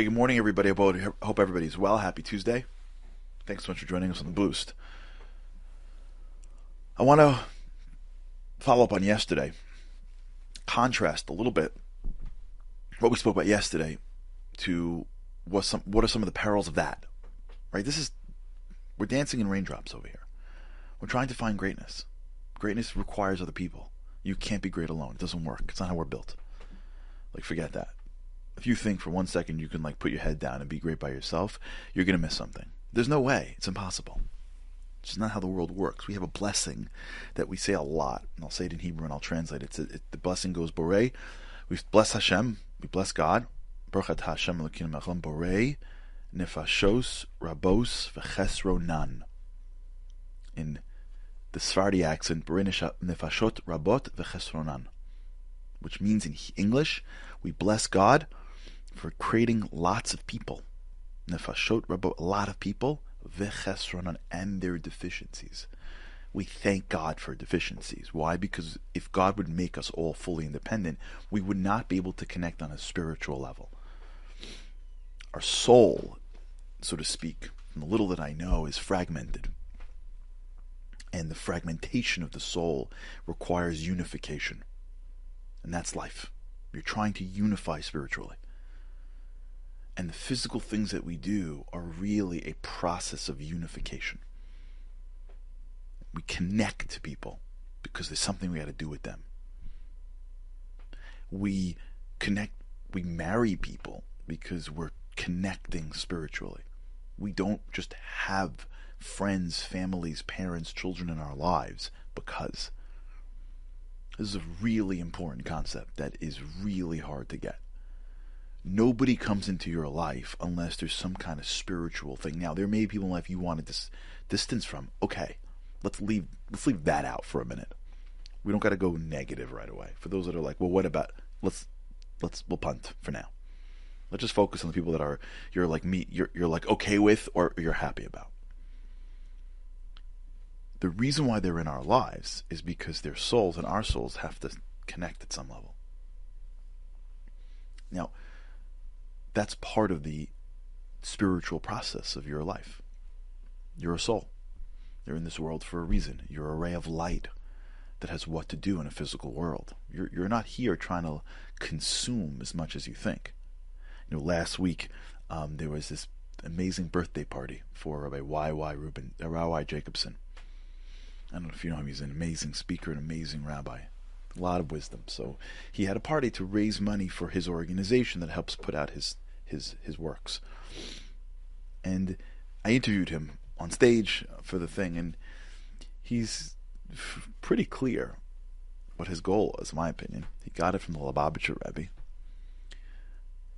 Okay, good morning, everybody. I hope everybody's well. Happy Tuesday. Thanks so much for joining us on the Boost. I want to follow up on yesterday, contrast a little bit what we spoke about yesterday to what some what are some of the perils of that. Right? This is we're dancing in raindrops over here. We're trying to find greatness. Greatness requires other people. You can't be great alone. It doesn't work. It's not how we're built. Like forget that. If you think for one second you can like put your head down and be great by yourself, you're gonna miss something. There's no way. It's impossible. It's not how the world works. We have a blessing that we say a lot, and I'll say it in Hebrew and I'll translate it. it the blessing goes Borei. We bless Hashem. We bless God. Baruch Hashem Elokeinu Melech Borei Nefashos Rabos V'Chesronan. In the Sephardi accent, Borei Nefashot Rabot V'Chesronan, which means in English, we bless God for creating lots of people. Nefashot Rabot, a lot of people, V'Chesronan, and their deficiencies we thank God for deficiencies. Why? Because if God would make us all fully independent, we would not be able to connect on a spiritual level. Our soul, so to speak, from the little that I know, is fragmented. And the fragmentation of the soul requires unification. And that's life. You're trying to unify spiritually. And the physical things that we do are really a process of unification. We connect to people because there's something we got to do with them. We connect, we marry people because we're connecting spiritually. We don't just have friends, families, parents, children in our lives because. This is a really important concept that is really hard to get. Nobody comes into your life unless there's some kind of spiritual thing. Now, there may be people in life you want to dis- distance from. Okay, let's leave let's leave that out for a minute. We don't got to go negative right away. For those that are like, well, what about let's let's we'll punt for now. Let's just focus on the people that are you're like me you're you're like okay with or you're happy about. The reason why they're in our lives is because their souls and our souls have to connect at some level. Now, that's part of the spiritual process of your life. You're a soul. You're in this world for a reason. You're a ray of light that has what to do in a physical world. You're, you're not here trying to consume as much as you think. You know, last week um, there was this amazing birthday party for Rabbi Y. Y. Rubin, uh, Rabbi Jacobson. I don't know if you know him. He's an amazing speaker, an amazing rabbi, a lot of wisdom. So he had a party to raise money for his organization that helps put out his his his works. And I interviewed him on stage for the thing, and he's f- pretty clear what his goal was, in my opinion. He got it from the Lubavitcher Rebbe.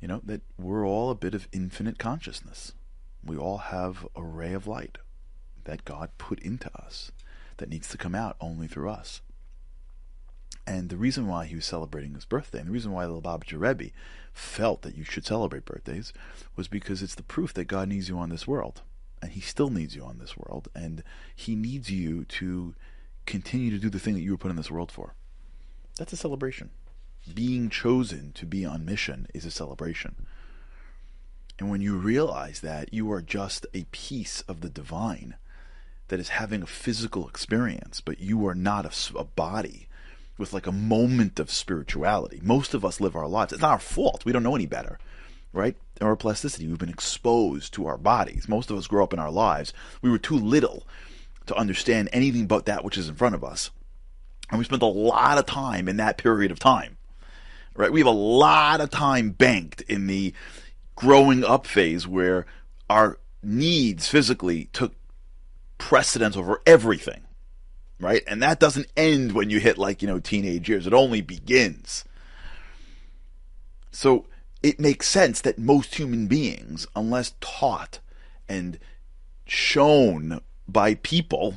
You know, that we're all a bit of infinite consciousness. We all have a ray of light that God put into us that needs to come out only through us. And the reason why he was celebrating his birthday, and the reason why the Lubavitcher Rebbe felt that you should celebrate birthdays, was because it's the proof that God needs you on this world and he still needs you on this world, and he needs you to continue to do the thing that you were put in this world for. That's a celebration. Being chosen to be on mission is a celebration. And when you realize that you are just a piece of the divine that is having a physical experience, but you are not a, a body with like a moment of spirituality. Most of us live our lives. It's not our fault. We don't know any better right? Neuroplasticity. We've been exposed to our bodies. Most of us grow up in our lives. We were too little to understand anything but that which is in front of us. And we spent a lot of time in that period of time. Right? We have a lot of time banked in the growing up phase where our needs physically took precedence over everything. Right? And that doesn't end when you hit like, you know, teenage years. It only begins. So it makes sense that most human beings, unless taught and shown by people,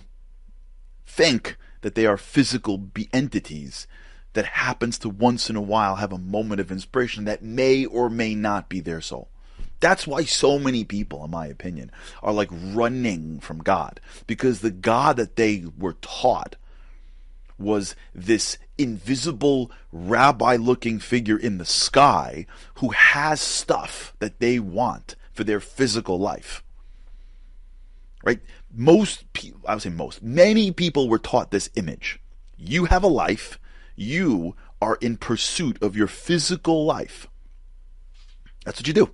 think that they are physical be- entities that happens to once in a while have a moment of inspiration that may or may not be their soul. That's why so many people, in my opinion, are like running from God because the God that they were taught was this invisible rabbi looking figure in the sky who has stuff that they want for their physical life. Right? Most people, I would say most, many people were taught this image. You have a life, you are in pursuit of your physical life. That's what you do.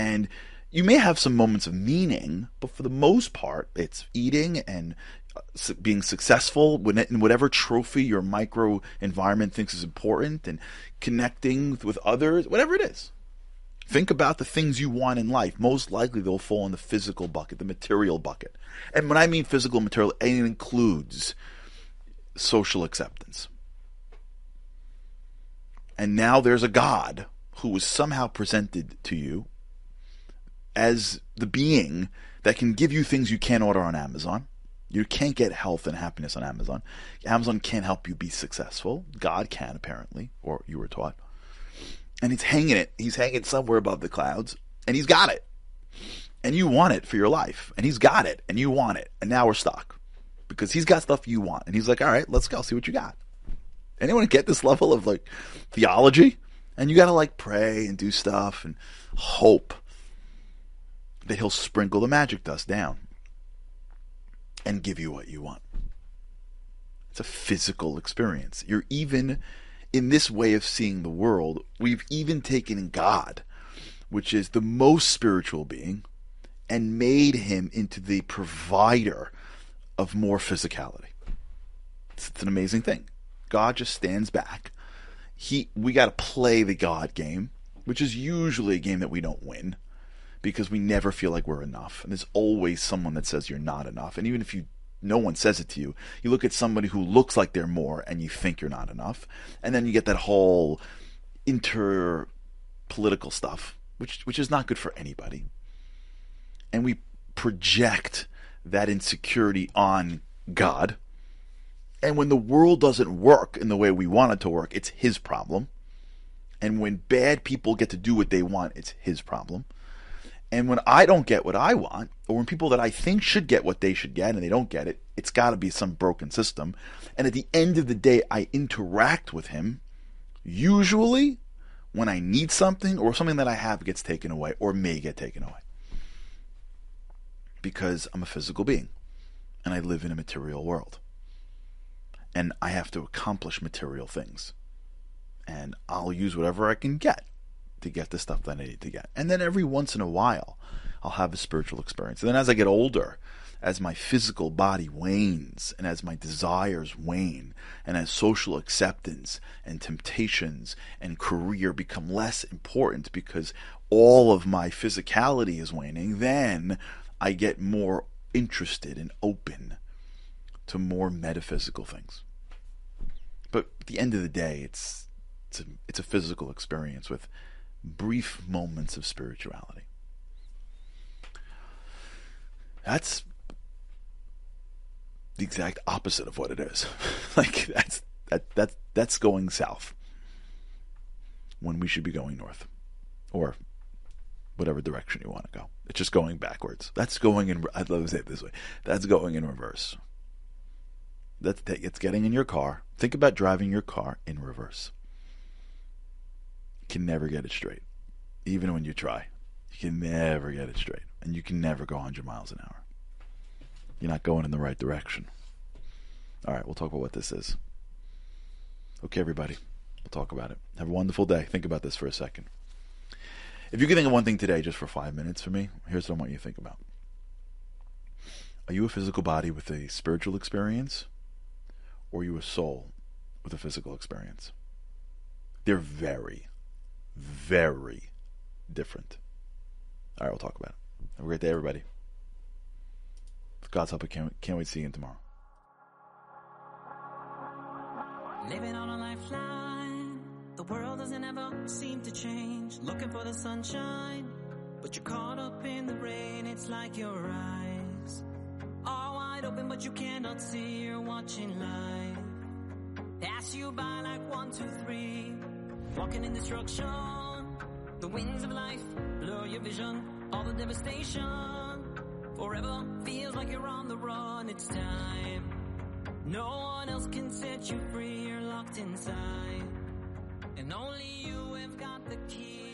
And you may have some moments of meaning, but for the most part, it's eating and uh, being successful in whatever trophy your micro environment thinks is important and connecting with others, whatever it is. Think about the things you want in life. Most likely they'll fall in the physical bucket, the material bucket. And when I mean physical material, it includes social acceptance. And now there's a God who was somehow presented to you as the being that can give you things you can't order on Amazon. You can't get health and happiness on Amazon. Amazon can't help you be successful. God can, apparently, or you were taught. And he's hanging it. He's hanging somewhere above the clouds, and he's got it. And you want it for your life. And he's got it, and you want it. And now we're stuck. Because he's got stuff you want. And he's like, all right, let's go see what you got. Anyone get this level of like theology? And you got to like pray and do stuff and hope that he'll sprinkle the magic dust down and give you what you want. It's a physical experience. You're even in this way of seeing the world, we've even taken God, which is the most spiritual being, and made him into the provider of more physicality. It's, it's an amazing thing. God just stands back. He we got to play the God game, which is usually a game that we don't win because we never feel like we're enough. And there's always someone that says you're not enough. And even if you no one says it to you, you look at somebody who looks like they're more and you think you're not enough. And then you get that whole inter political stuff, which which is not good for anybody. And we project that insecurity on God. And when the world doesn't work in the way we want it to work, it's his problem. And when bad people get to do what they want, it's his problem. And when I don't get what I want, or when people that I think should get what they should get and they don't get it, it's got to be some broken system. And at the end of the day, I interact with him, usually when I need something or something that I have gets taken away or may get taken away. Because I'm a physical being and I live in a material world. And I have to accomplish material things. And I'll use whatever I can get to get the stuff that I need to get. And then every once in a while, I'll have a spiritual experience. And then as I get older, as my physical body wanes and as my desires wane and as social acceptance and temptations and career become less important because all of my physicality is waning, then I get more interested and open to more metaphysical things. But at the end of the day, it's it's a, it's a physical experience with brief moments of spirituality. That's the exact opposite of what it is. like that's that that that's going south when we should be going north or whatever direction you want to go. It's just going backwards. That's going in I'd love to say it this way. That's going in reverse. That's it's getting in your car. Think about driving your car in reverse can never get it straight. Even when you try, you can never get it straight. And you can never go 100 miles an hour. You're not going in the right direction. All right, we'll talk about what this is. Okay, everybody, we'll talk about it. Have a wonderful day. Think about this for a second. If you can think of one thing today, just for five minutes for me, here's what I want you to think about. Are you a physical body with a spiritual experience? Or are you a soul with a physical experience? They're very, very different. All right, we'll talk about it. Have a great day, everybody. With God's help, I can't, can't wait to see you tomorrow. Living on a lifeline. The world doesn't ever seem to change. Looking for the sunshine. But you're caught up in the rain. It's like your eyes are wide open, but you cannot see. You're watching life pass you by like one, two, three. Walking in destruction, the winds of life blur your vision, all the devastation. Forever feels like you're on the run, it's time No one else can set you free, you're locked inside. And only you have got the key.